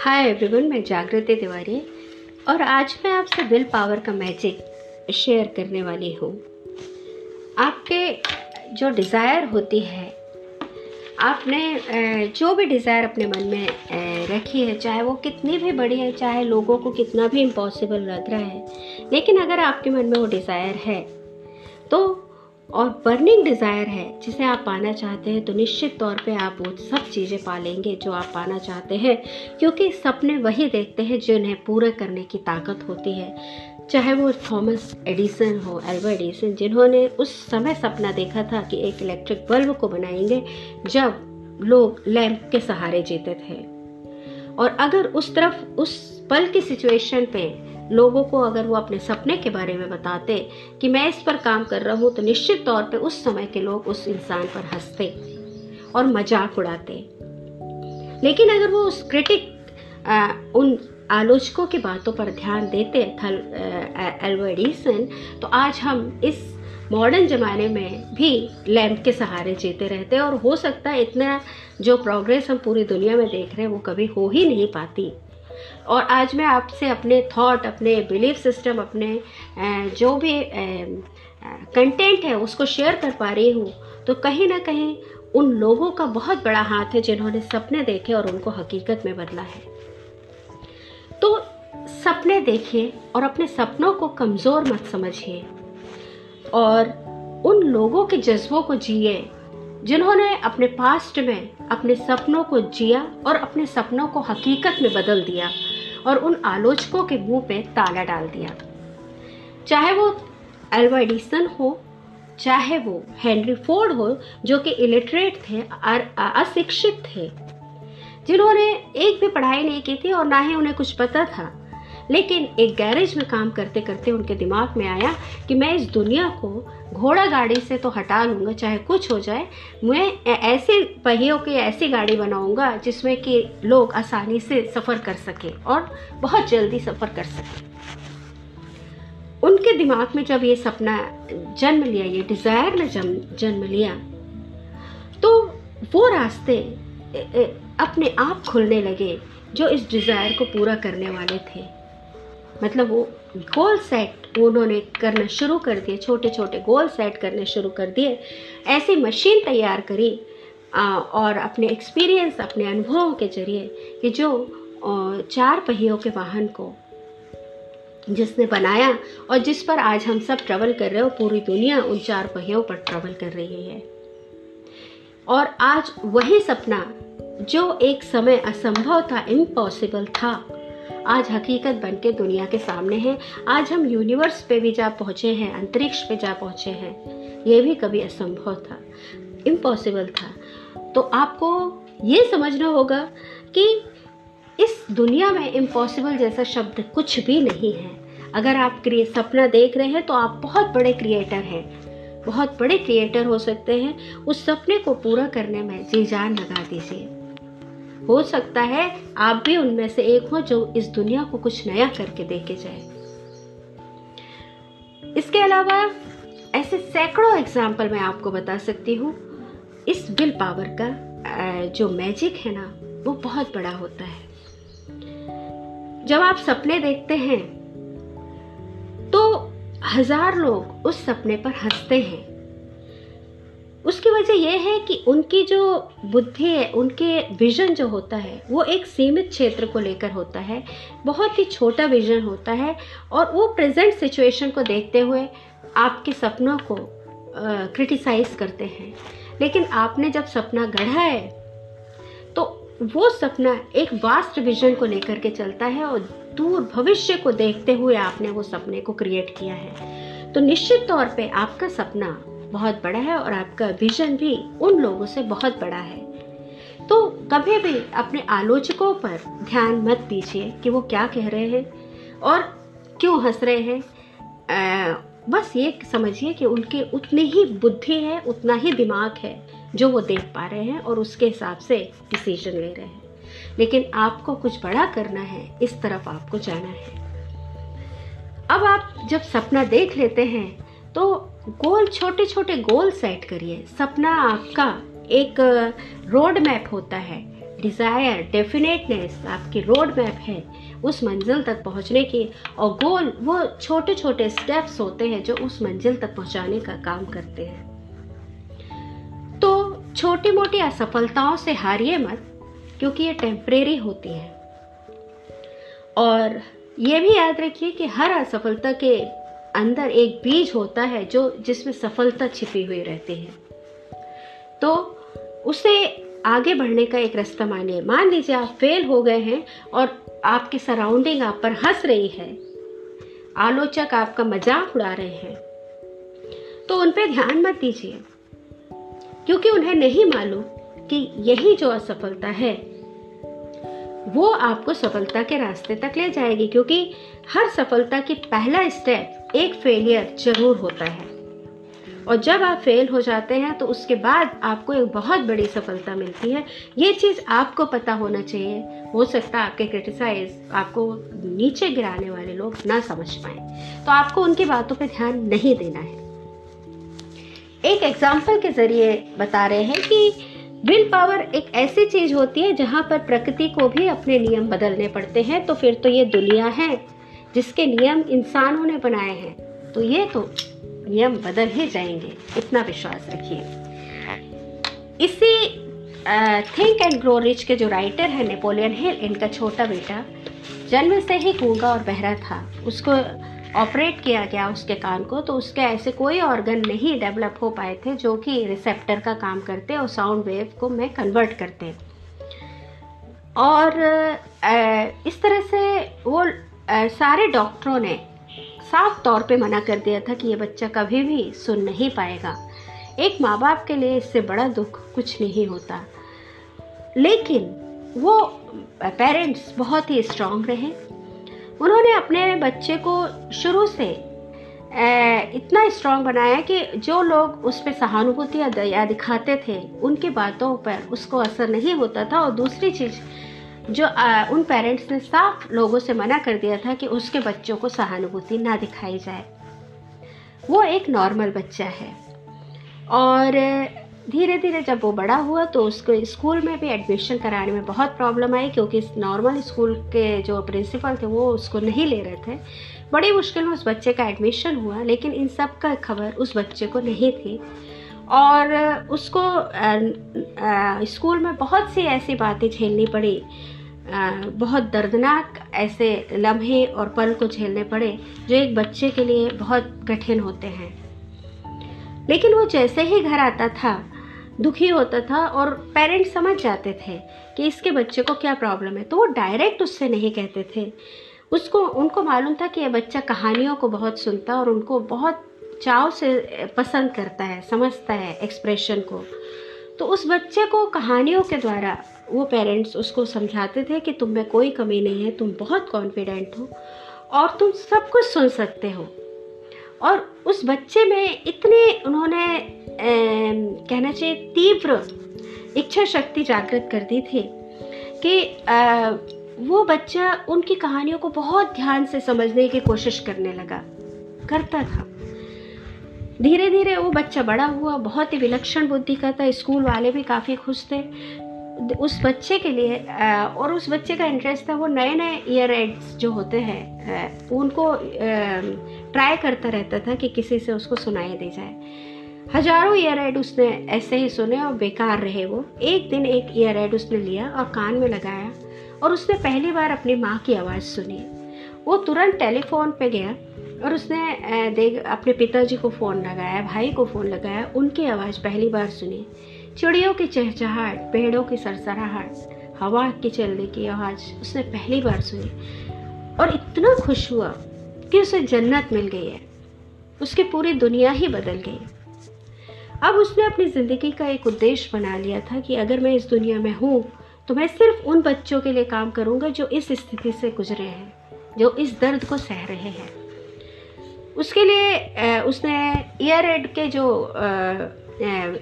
Hi everyone मैं जागृति तिवारी और आज मैं आपसे विल पावर का मैजिक शेयर करने वाली हूँ। आपके जो डिज़ायर होती है, आपने जो भी डिज़ायर अपने मन में रखी है, चाहे वो कितनी भी बड़ी है, चाहे लोगों को कितना भी इम्पॉसिबल लग रहा है, लेकिन अगर आपके मन में वो डिज़ायर है तो और बर्निंग डिज़ायर है, जिसे आप पाना चाहते हैं तो निश्चित तौर पे आप वो सब चीज़ें पा लेंगे जो आप पाना चाहते हैं, क्योंकि सपने वही देखते हैं जिन्हें पूरा करने की ताकत होती है। चाहे वो थॉमस एडिसन हो, एल्बर्ट एडिसन, जिन्होंने उस समय सपना देखा था कि एक इलेक्ट्रिक बल्ब को बनाएँगे, जब लोग लैंप के सहारे जीते थे। और अगर उस तरफ़, उस पल की सिचुएशन पे लोगों को अगर वो अपने सपने के बारे में बताते कि मैं इस पर काम कर रहा हूँ तो निश्चित तौर पे उस समय के लोग उस इंसान पर हँसते और मज़ाक उड़ाते। लेकिन अगर वो उस क्रिटिक आ, उन आलोचकों की बातों पर ध्यान देते एल्वर्डिसन तो आज हम इस मॉडर्न ज़माने में भी लैंप के सहारे जीते रहते और हो सकता है इतना जो प्रोग्रेस हम पूरी दुनिया में देख रहे हैं वो कभी हो ही नहीं पाती। और आज मैं आपसे अपने थॉट अपने बिलीफ सिस्टम अपने जो भी कंटेंट है, उसको शेयर कर पा रही हूँ तो कहीं ना कहीं उन लोगों का बहुत बड़ा हाथ है जिन्होंने सपने देखे और उनको हकीकत में बदला है। तो सपने देखिए और अपने सपनों को कमज़ोर मत समझिए और उन लोगों के जज्बों को जिए जिन्होंने अपने पास्ट में अपने सपनों को जिया और अपने सपनों को हकीकत में बदल दिया और उन आलोचकों के मुँह पे ताला डाल दिया। चाहे वो एल्वा एडिसन हो, चाहे वो हेनरी फोर्ड हो, जो कि इलिटरेट थे और अशिक्षित थे, जिन्होंने एक भी पढ़ाई नहीं की थी और ना ही उन्हें कुछ पता था। लेकिन एक गैरेज में काम करते करते उनके दिमाग में आया कि मैं इस दुनिया को घोड़ा गाड़ी से तो हटा लूँगा, चाहे कुछ हो जाए। मैं ऐसे पहियों की ऐसी गाड़ी बनाऊँगा जिसमें कि लोग आसानी से सफ़र कर सकें और बहुत जल्दी सफ़र कर सकें। उनके दिमाग में जब ये सपना जन्म लिया, ये डिज़ायर ने जन्म लिया तो वो रास्ते अपने आप खुलने लगे जो इस डिज़ायर को पूरा करने वाले थे। मतलब वो गोल सेट उन्होंने करना शुरू कर दिए छोटे छोटे गोल सेट करने शुरू कर दिए। ऐसी मशीन तैयार करी और अपने एक्सपीरियंस अपने अनुभवों के ज़रिए कि जो चार पहियों के वाहन को जिसने बनाया और जिस पर आज हम सब ट्रेवल कर रहे हो, पूरी दुनिया उन चार पहियों पर ट्रेवल कर रही है। और आज वही सपना, जो एक समय असंभव था इम्पॉसिबल था आज हकीकत बन के दुनिया के सामने है। आज हम यूनिवर्स पे भी जा पहुँचे हैं, अंतरिक्ष पे जा पहुँचे हैं। ये भी कभी असंभव था इम्पॉसिबल था। तो आपको ये समझना होगा कि इस दुनिया में इम्पॉसिबल जैसा शब्द कुछ भी नहीं है। अगर आप क्रिए, सपना देख रहे हैं तो आप बहुत बड़े क्रिएटर हैं। बहुत बड़े क्रिएटर हो सकते हैं। उस सपने को पूरा करने में जी जान लगा दीजिए। हो सकता है आप भी उनमें से एक हो जो इस दुनिया को कुछ नया करके देके जाए। इसके अलावा ऐसे सैकड़ों एग्ज़ाम्पल मैं आपको बता सकती हूँ। इस विल पावर का जो मैजिक है ना, वो बहुत बड़ा होता है। जब आप सपने देखते हैं तो हज़ार लोग उस सपने पर हँसते हैं। उसकी वजह यह है कि उनकी जो बुद्धि है, उनके विजन जो होता है, वो एक सीमित क्षेत्र को लेकर होता है, बहुत ही छोटा विजन होता है और वो प्रेजेंट सिचुएशन को देखते हुए आपके सपनों को क्रिटिसाइज करते हैं। लेकिन आपने जब सपना गढ़ा है तो वो सपना एक वास्ट विजन को लेकर के चलता है और दूर भविष्य को देखते हुए आपने वो सपने को क्रिएट किया है। तो निश्चित तौर पे आपका सपना बहुत बड़ा है और आपका विजन भी उन लोगों से बहुत बड़ा है। तो कभी भी अपने आलोचकों पर ध्यान मत दीजिए कि वो क्या कह रहे हैं और क्यों हंस रहे हैं। बस ये समझिए कि उनके उतनी ही बुद्धि है, उतना ही दिमाग है जो वो देख पा रहे हैं और उसके हिसाब से डिसीज़न ले रहे हैं। लेकिन आपको कुछ बड़ा करना है, इस तरफ़ आपको जाना है। अब आप जब सपना देख लेते हैं तो गोल छोटे छोटे गोल सेट करिए। सपना आपका एक रोड मैप होता है। डिज़ायर डेफिनेटनेस आपकी रोड मैप है उस मंजिल तक पहुँचने की। और गोल, वो छोटे छोटे स्टेप्स होते हैं जो उस मंजिल तक पहुँचाने का काम करते हैं। तो छोटी मोटी असफलताओं से हारिए मत, क्योंकि ये टेम्परेरी होती है। और ये भी याद रखिए कि हर असफलता के अंदर एक बीज होता है जो जिसमें सफलता छिपी हुई रहती है। तो उसे आगे बढ़ने का एक रास्ता मानिए। मान लीजिए आप फेल हो गए हैं और आपकी सराउंडिंग आप पर हंस रही है। आलोचक आपका मज़ाक उड़ा रहे हैं। तो उन पर ध्यान मत दीजिए। क्योंकि उन्हें नहीं मालूम कि यही जो असफलता है, वो आपको सफलता के रास्ते तक ले जाएगी। क्योंकि हर सफलता की पहला स्टेप एक फेलियर ज़रूर होता है। और जब आप फेल हो जाते हैं तो उसके बाद आपको एक बहुत बड़ी सफलता मिलती है। ये चीज़ आपको पता होना चाहिए। हो सकता है आपके क्रिटिसाइज आपको नीचे गिराने वाले लोग ना समझ पाए। तो आपको उनकी बातों पर ध्यान नहीं देना है। एक एग्ज़ाम्पल के ज़रिए बता रहे हैं कि विल पावर एक ऐसी चीज़ होती है जहाँ पर प्रकृति को भी अपने नियम बदलने पड़ते हैं। तो फिर तो ये दुनिया है। जिसके नियम इंसानों ने बनाए हैं तो ये तो नियम बदल ही जाएँगे। इतना विश्वास रखिए। इसी थिंक एंड ग्रो रिच के जो राइटर है नेपोलियन हिल इनका छोटा बेटा, जन्म से ही गूँगा और बहरा था। उसको ऑपरेट किया गया उसके कान को तो उसके ऐसे कोई ऑर्गन नहीं डेवलप हो पाए थे जो कि रिसेप्टर का काम करते और साउंड वेव को मैं कन्वर्ट करते। और इस तरह से वो सारे डॉक्टरों ने साफ़ तौर पे मना कर दिया था कि ये बच्चा कभी भी सुन नहीं पाएगा। एक माँ बाप के लिए इससे बड़ा दुख कुछ नहीं होता। लेकिन वो पेरेंट्स बहुत ही स्ट्रांग रहे। उन्होंने अपने बच्चे को शुरू से इतना स्ट्रांग बनाया कि जो लोग उस पर सहानुभूति या दिखाते थे, उनकी बातों पर उसको असर नहीं होता था और दूसरी चीज़ जो आ, उन पेरेंट्स ने साफ़ लोगों से मना कर दिया था कि उसके बच्चों को सहानुभूति ना दिखाई जाए। वो एक नॉर्मल बच्चा है। और धीरे धीरे जब वो बड़ा हुआ तो उसको स्कूल में भी एडमिशन कराने में बहुत प्रॉब्लम आई क्योंकि नॉर्मल स्कूल के जो प्रिंसिपल थे वो उसको नहीं ले रहे थे। बड़ी मुश्किल में उस बच्चे का एडमिशन हुआ लेकिन इन सब का खबर उस बच्चे को नहीं थी। और उसको स्कूल में बहुत सी ऐसी बातें झेलनी पड़ी बहुत दर्दनाक ऐसे लम्हे और पल को झेलने पड़े जो एक बच्चे के लिए बहुत कठिन होते हैं। लेकिन वो जैसे ही घर आता था, दुखी होता था और पेरेंट्स समझ जाते थे कि इसके बच्चे को क्या प्रॉब्लम है। तो वो डायरेक्ट उससे नहीं कहते थे। उसको, उनको मालूम था कि ये बच्चा कहानियों को बहुत सुनता और उनको बहुत चाव से पसंद करता है, समझता है एक्सप्रेशन को। तो उस बच्चे को कहानियों के द्वारा वो पेरेंट्स उसको समझाते थे कि तुम में कोई कमी नहीं है तुम बहुत कॉन्फिडेंट हो और तुम सब कुछ सुन सकते हो। और उस बच्चे में इतनी उन्होंने ए, कहना चाहिए तीव्र इच्छा शक्ति जागृत कर दी थी कि आ, वो बच्चा उनकी कहानियों को बहुत ध्यान से समझने की कोशिश करने लगा करता था। धीरे धीरे वो बच्चा बड़ा हुआ, बहुत ही विलक्षण बुद्धि का था, स्कूल वाले भी काफ़ी खुश थे। उस बच्चे के लिए और उस बच्चे का इंटरेस्ट था, वो नए नए ईयर एड्स जो होते हैं उनको ट्राई करता रहता था कि किसी से उसको सुनाई दे जाए। हज़ारों ईयर एड उसने ऐसे ही सुने और बेकार रहे वो। एक दिन एक ईयर एड उसने लिया और कान में लगाया और उसने पहली बार अपनी माँ की आवाज़ सुनी। वो तुरंत टेलीफोन पे गया और उसने देख, अपने पिताजी को फ़ोन लगाया, भाई को फ़ोन लगाया, उनकी आवाज़ पहली बार सुनी। चिड़ियों की चहचहाट पेड़ों की सरसराहट, हवा की चलने की आवाज़ उसने पहली बार सुनी। और इतना खुश हुआ कि उसे जन्नत मिल गई है। उसकी पूरी दुनिया ही बदल गई। अब उसने अपनी ज़िंदगी का एक उद्देश्य बना लिया था कि अगर मैं इस दुनिया में हूँ तो मैं सिर्फ़ उन बच्चों के लिए काम करूँगा जो इस स्थिति से गुजरे हैं, जो इस दर्द को सह रहे हैं। उसके लिए उसने ईयर एड के जो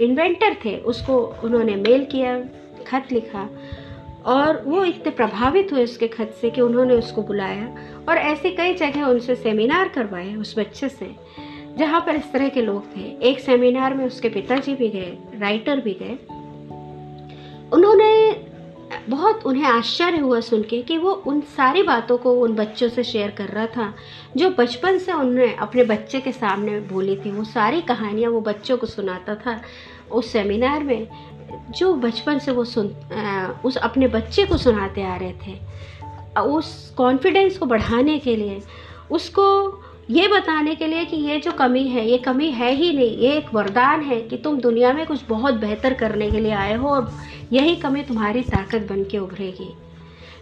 इन्वेंटर थे, उसको उन्होंने मेल किया, खत लिखा। और वो इतने प्रभावित हुए उसके खत से कि उन्होंने उसको बुलाया और ऐसे कई जगह उनसे सेमिनार करवाए उस बच्चे से, जहाँ पर इस तरह के लोग थे। एक सेमिनार में उसके पिताजी भी गए राइटर भी गए। उन्होंने बहुत उन्हें आश्चर्य हुआ सुन के कि वो उन सारी बातों को उन बच्चों से शेयर कर रहा था, जो बचपन से उन्होंने अपने बच्चे के सामने बोली थी। वो सारी कहानियाँ वो बच्चों को सुनाता था उस सेमिनार में, जो बचपन से वो सुन उस अपने बच्चे को सुनाते आ रहे थे। उस कॉन्फिडेंस को बढ़ाने के लिए, उसको ये बताने के लिए कि ये जो कमी है, ये कमी है ही नहीं, ये एक वरदान है कि तुम दुनिया में कुछ बहुत बेहतर करने के लिए आए हो और यही कमी तुम्हारी ताकत बन के उभरेगी।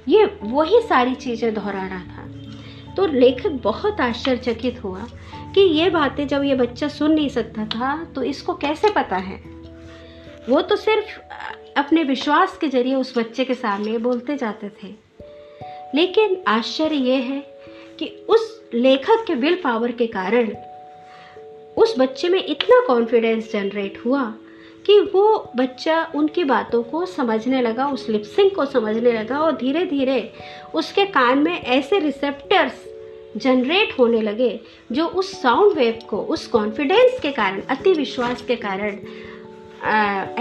ये वही सारी चीज़ें दोहरा रहा था। तो लेखक बहुत आश्चर्यचकित हुआ कि ये बातें जब ये बच्चा सुन नहीं सकता था तो इसको कैसे पता है? वो तो सिर्फ़ अपने विश्वास के ज़रिए उस बच्चे के सामने बोलते जाते थे। लेकिन आश्चर्य ये है कि उस लेखक के विल पावर के कारण उस बच्चे में इतना कॉन्फिडेंस जनरेट हुआ कि वो बच्चा उनकी बातों को समझने लगा, उस लिपसिंग को समझने लगा और धीरे धीरे उसके कान में ऐसे रिसेप्टर्स जनरेट होने लगे जो उस साउंड वेव को, उस कॉन्फिडेंस के कारण अति विश्वास के कारण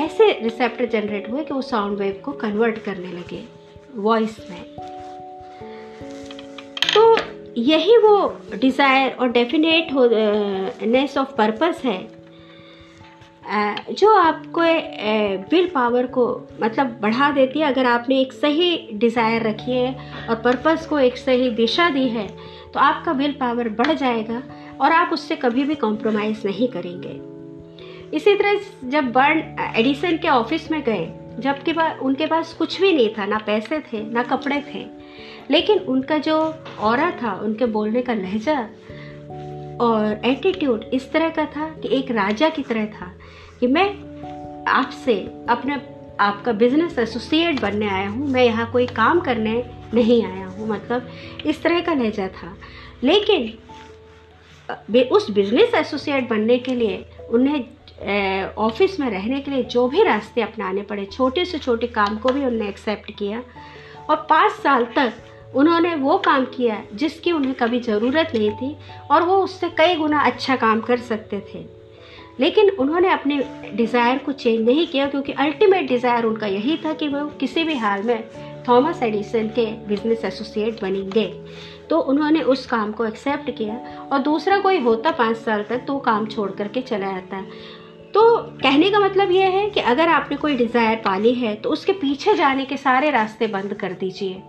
ऐसे रिसेप्टर जनरेट हुए कि वो साउंड वेव को कन्वर्ट करने लगे वॉइस में। यही वो डिज़ायर और डेफिनेट नेस ऑफ़ पर्पस है। जो आपको विल पावर को मतलब बढ़ा देती है, अगर आपने एक सही डिज़ायर रखी है और पर्पस को एक सही दिशा दी है तो आपका विल पावर बढ़ जाएगा और आप उससे कभी भी कॉम्प्रोमाइज़ नहीं करेंगे। इसी तरह जब बर्न एडिसन के ऑफ़िस में गए, जबकि उनके पास कुछ भी नहीं था, ना पैसे थे, ना कपड़े थे लेकिन उनका जो और था, उनके बोलने का लहजा और एटीट्यूड इस तरह का था कि एक राजा की तरह था कि मैं आपसे अपने आपका बिज़नेस एसोसिएट बनने आया हूँ, मैं यहाँ कोई काम करने नहीं आया हूँ मतलब इस तरह का लहजा था। लेकिन उस बिज़नेस एसोसिएट बनने के लिए, उन्हें ऑफ़िस में रहने के लिए जो भी रास्ते अपनाने पड़े, छोटे से छोटे काम को भी उन्होंने एक्सेप्ट किया और पाँच साल तक उन्होंने वो काम किया जिसकी उन्हें कभी ज़रूरत नहीं थी और वो उससे कई गुना अच्छा काम कर सकते थे। लेकिन उन्होंने अपने डिज़ायर को चेंज नहीं किया क्योंकि अल्टीमेट डिज़ायर उनका यही था कि वो किसी भी हाल में थॉमस एडिसन के बिज़नेस एसोसिएट बनेंगे। तो उन्होंने उस काम को एक्सेप्ट किया और दूसरा कोई होता पाँच साल तक तो काम छोड़ करके चला जाता तो कहने का मतलब यह है कि अगर आपने कोई डिज़ायर पाली है तो उसके पीछे जाने के सारे रास्ते बंद कर दीजिए।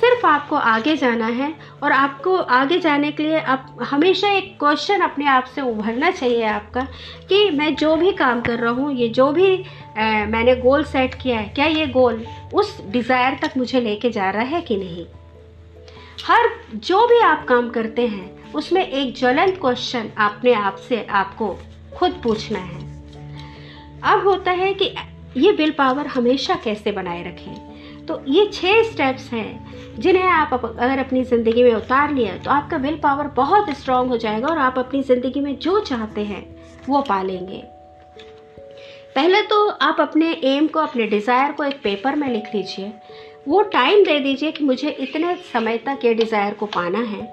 सिर्फ़ आपको आगे जाना है और आपको आगे जाने के लिए आप हमेशा एक क्वेश्चन अपने आप से उभरना चाहिए आपका कि मैं जो भी काम कर रहा हूँ ये जो भी आ, मैंने गोल सेट किया है क्या ये गोल उस डिज़ायर तक मुझे लेके जा रहा है कि नहीं? हर जो भी आप काम करते हैं उसमें एक ज्वलंत क्वेश्चन अपने आप से आपको खुद पूछना है। अब होता है कि ये विल पावर हमेशा कैसे बनाए रखें? तो ये छह स्टेप्स हैं जिन्हें आप अगर अपनी ज़िंदगी में उतार लिया तो आपका विल पावर बहुत स्ट्रांग हो जाएगा और आप अपनी ज़िंदगी में जो चाहते हैं, वो पालेंगे पहले तो आप अपने एम को, अपने डिज़ायर को एक पेपर में लिख लीजिए। वो टाइम दे दीजिए कि मुझे इतने समय तक ये डिज़ायर को पाना है।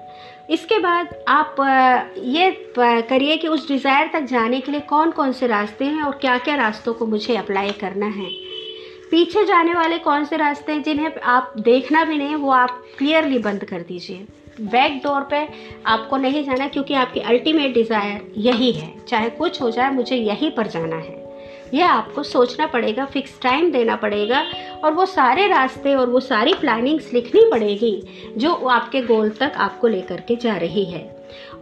इसके बाद आप ये करिए कि उस डिज़ायर तक जाने के लिए कौन कौन से रास्ते हैं और क्या क्या रास्तों को मुझे अप्लाई करना है। पीछे जाने वाले कौन से रास्ते हैं जिन्हें आप देखना भी नहीं, वो आप क्लियरली बंद कर दीजिए। बैक डोर पे आपको नहीं जाना क्योंकि आपकी अल्टीमेट डिज़ायर यही है। चाहे कुछ हो जाए, मुझे यहीं पर जाना है। यह आपको सोचना पड़ेगा फिक्स टाइम देना पड़ेगा और वो सारे रास्ते और वो सारी प्लानिंग्स लिखनी पड़ेगी जो आपके गोल तक आपको लेकर के जा रही है।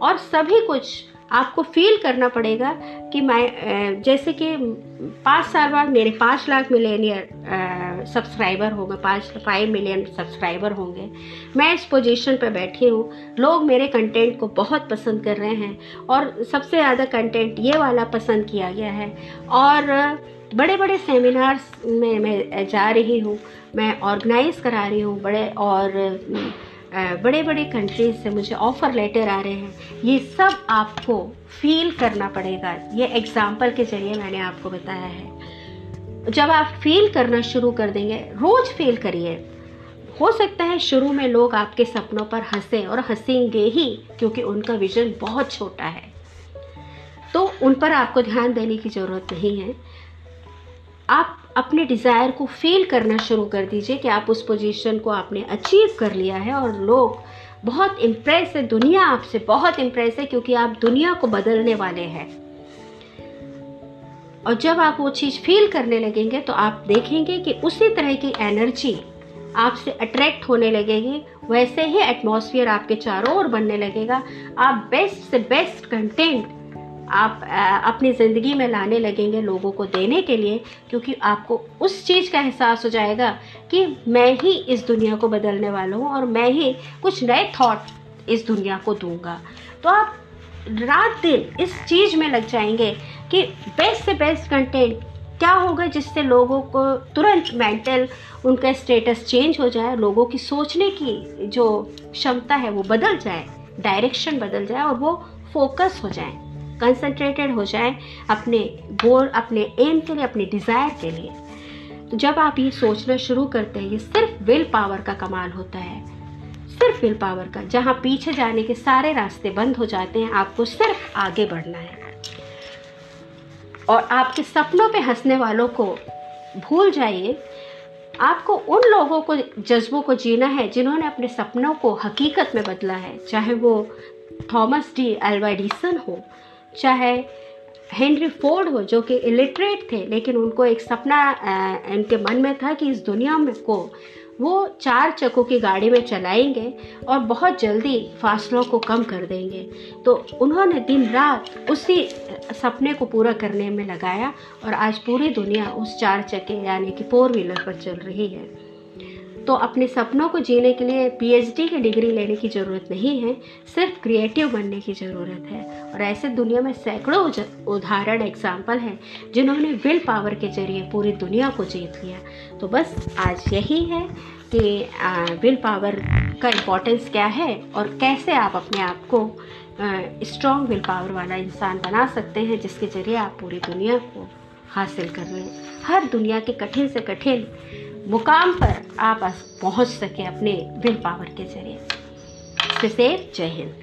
और सभी कुछ आपको फील करना पड़ेगा कि मैं जैसे कि पाँच साल बाद मेरे पाँच लाख मिलेनियर सब्सक्राइबर होंगे, पाँच फाइव मिलियन सब्सक्राइबर होंगे। मैं इस पोजीशन पर बैठी हूँ। लोग मेरे कंटेंट को बहुत पसंद कर रहे हैं और सबसे ज़्यादा कंटेंट ये वाला पसंद किया गया है। और बड़े बड़े सेमिनार्स में मैं जा रही हूँ। मैं ऑर्गेनाइज करा रही हूँ बड़े और बड़े बड़े कंट्रीज़ से मुझे ऑफ़र लेटर आ रहे हैं। ये सब आपको फील करना पड़ेगा। ये एग्ज़ाम्पल के ज़रिए मैंने आपको बताया है। जब आप फील करना शुरू कर देंगे, रोज़ फील करिए। हो सकता है शुरू में लोग आपके सपनों पर हंसे और हंसेंगे ही, क्योंकि उनका विजन बहुत छोटा है। तो उन पर आपको ध्यान देने की ज़रूरत नहीं है। आप अपने डिज़ायर को फील करना शुरू कर दीजिए कि आप उस पोजीशन को आपने अचीव कर लिया है और लोग बहुत इम्प्रेस है। दुनिया आपसे बहुत इम्प्रेस है क्योंकि आप दुनिया को बदलने वाले हैं। और जब आप वो चीज़ फील करने लगेंगे तो आप देखेंगे कि उसी तरह की एनर्जी आपसे अट्रैक्ट होने लगेगी। वैसे ही एटमॉस्फेयर आपके चारों ओर बनने लगेगा। आप बेस्ट से बेस्ट कंटेंट आप अपनी ज़िंदगी में लाने लगेंगे लोगों को देने के लिए, क्योंकि आपको उस चीज़ का एहसास हो जाएगा कि मैं ही इस दुनिया को बदलने वाला हूँ और मैं ही कुछ नए थॉट इस दुनिया को दूँगा। तो आप रात दिन इस चीज़ में लग जाएँगे कि बेस्ट से बेस्ट कंटेंट क्या होगा जिससे लोगों को तुरंत मेंटल उनका स्टेटस चेंज हो जाए, लोगों की सोचने की जो क्षमता है वो बदल जाए डायरेक्शन बदल जाए और वो फोकस हो जाए। कंसंट्रेटेड हो जाए अपने गोल अपने एम के लिए, अपने डिज़ायर के लिए। तो जब आप ये सोचना शुरू करते हैं, ये सिर्फ़ विल पावर का कमाल होता है। सिर्फ़ विल पावर का, जहाँ पीछे जाने के सारे रास्ते बंद हो जाते हैं, आपको सिर्फ़ आगे बढ़ना है। और आपके सपनों पे हंसने वालों को भूल जाइए, आपको उन लोगों को, जज्बों को जीना है, जिन्होंने अपने सपनों को हकीकत में बदला है, चाहे वो थॉमस डी एल्वाडिसन हो चाहे हेनरी फोर्ड हो, जो कि इलिटरेट थे, लेकिन उनको एक सपना उनके मन में था कि इस दुनिया में को वो चार चक्कों की गाड़ी में चलाएँगे और बहुत जल्दी फासलों को कम कर देंगे। तो उन्होंने दिन रात उसी सपने को पूरा करने में लगाया और आज पूरी दुनिया उस चार चक्के, यानी कि फोर व्हीलर पर चल रही है। तो अपने सपनों को जीने के लिए पीएचडी की डिग्री लेने की ज़रूरत नहीं है, सिर्फ़ क्रिएटिव बनने की ज़रूरत है। और ऐसे दुनिया में सैकड़ों उदाहरण एग्ज़ाम्पल हैं, जिन्होंने विल पावर के ज़रिए पूरी दुनिया को जीत लिया। तो बस आज यही है कि विल पावर का इम्पोर्टेंस क्या है और कैसे आप अपने आप को स्ट्रॉन्ग विल पावर वाला इंसान बना सकते हैं, जिसके ज़रिए आप पूरी दुनिया को हासिल कर रहे हैं। हर दुनिया के कठिन से कठिन मुकाम पर आप पहुँच सकें अपने विल पावर के ज़रिए। जय हिंद।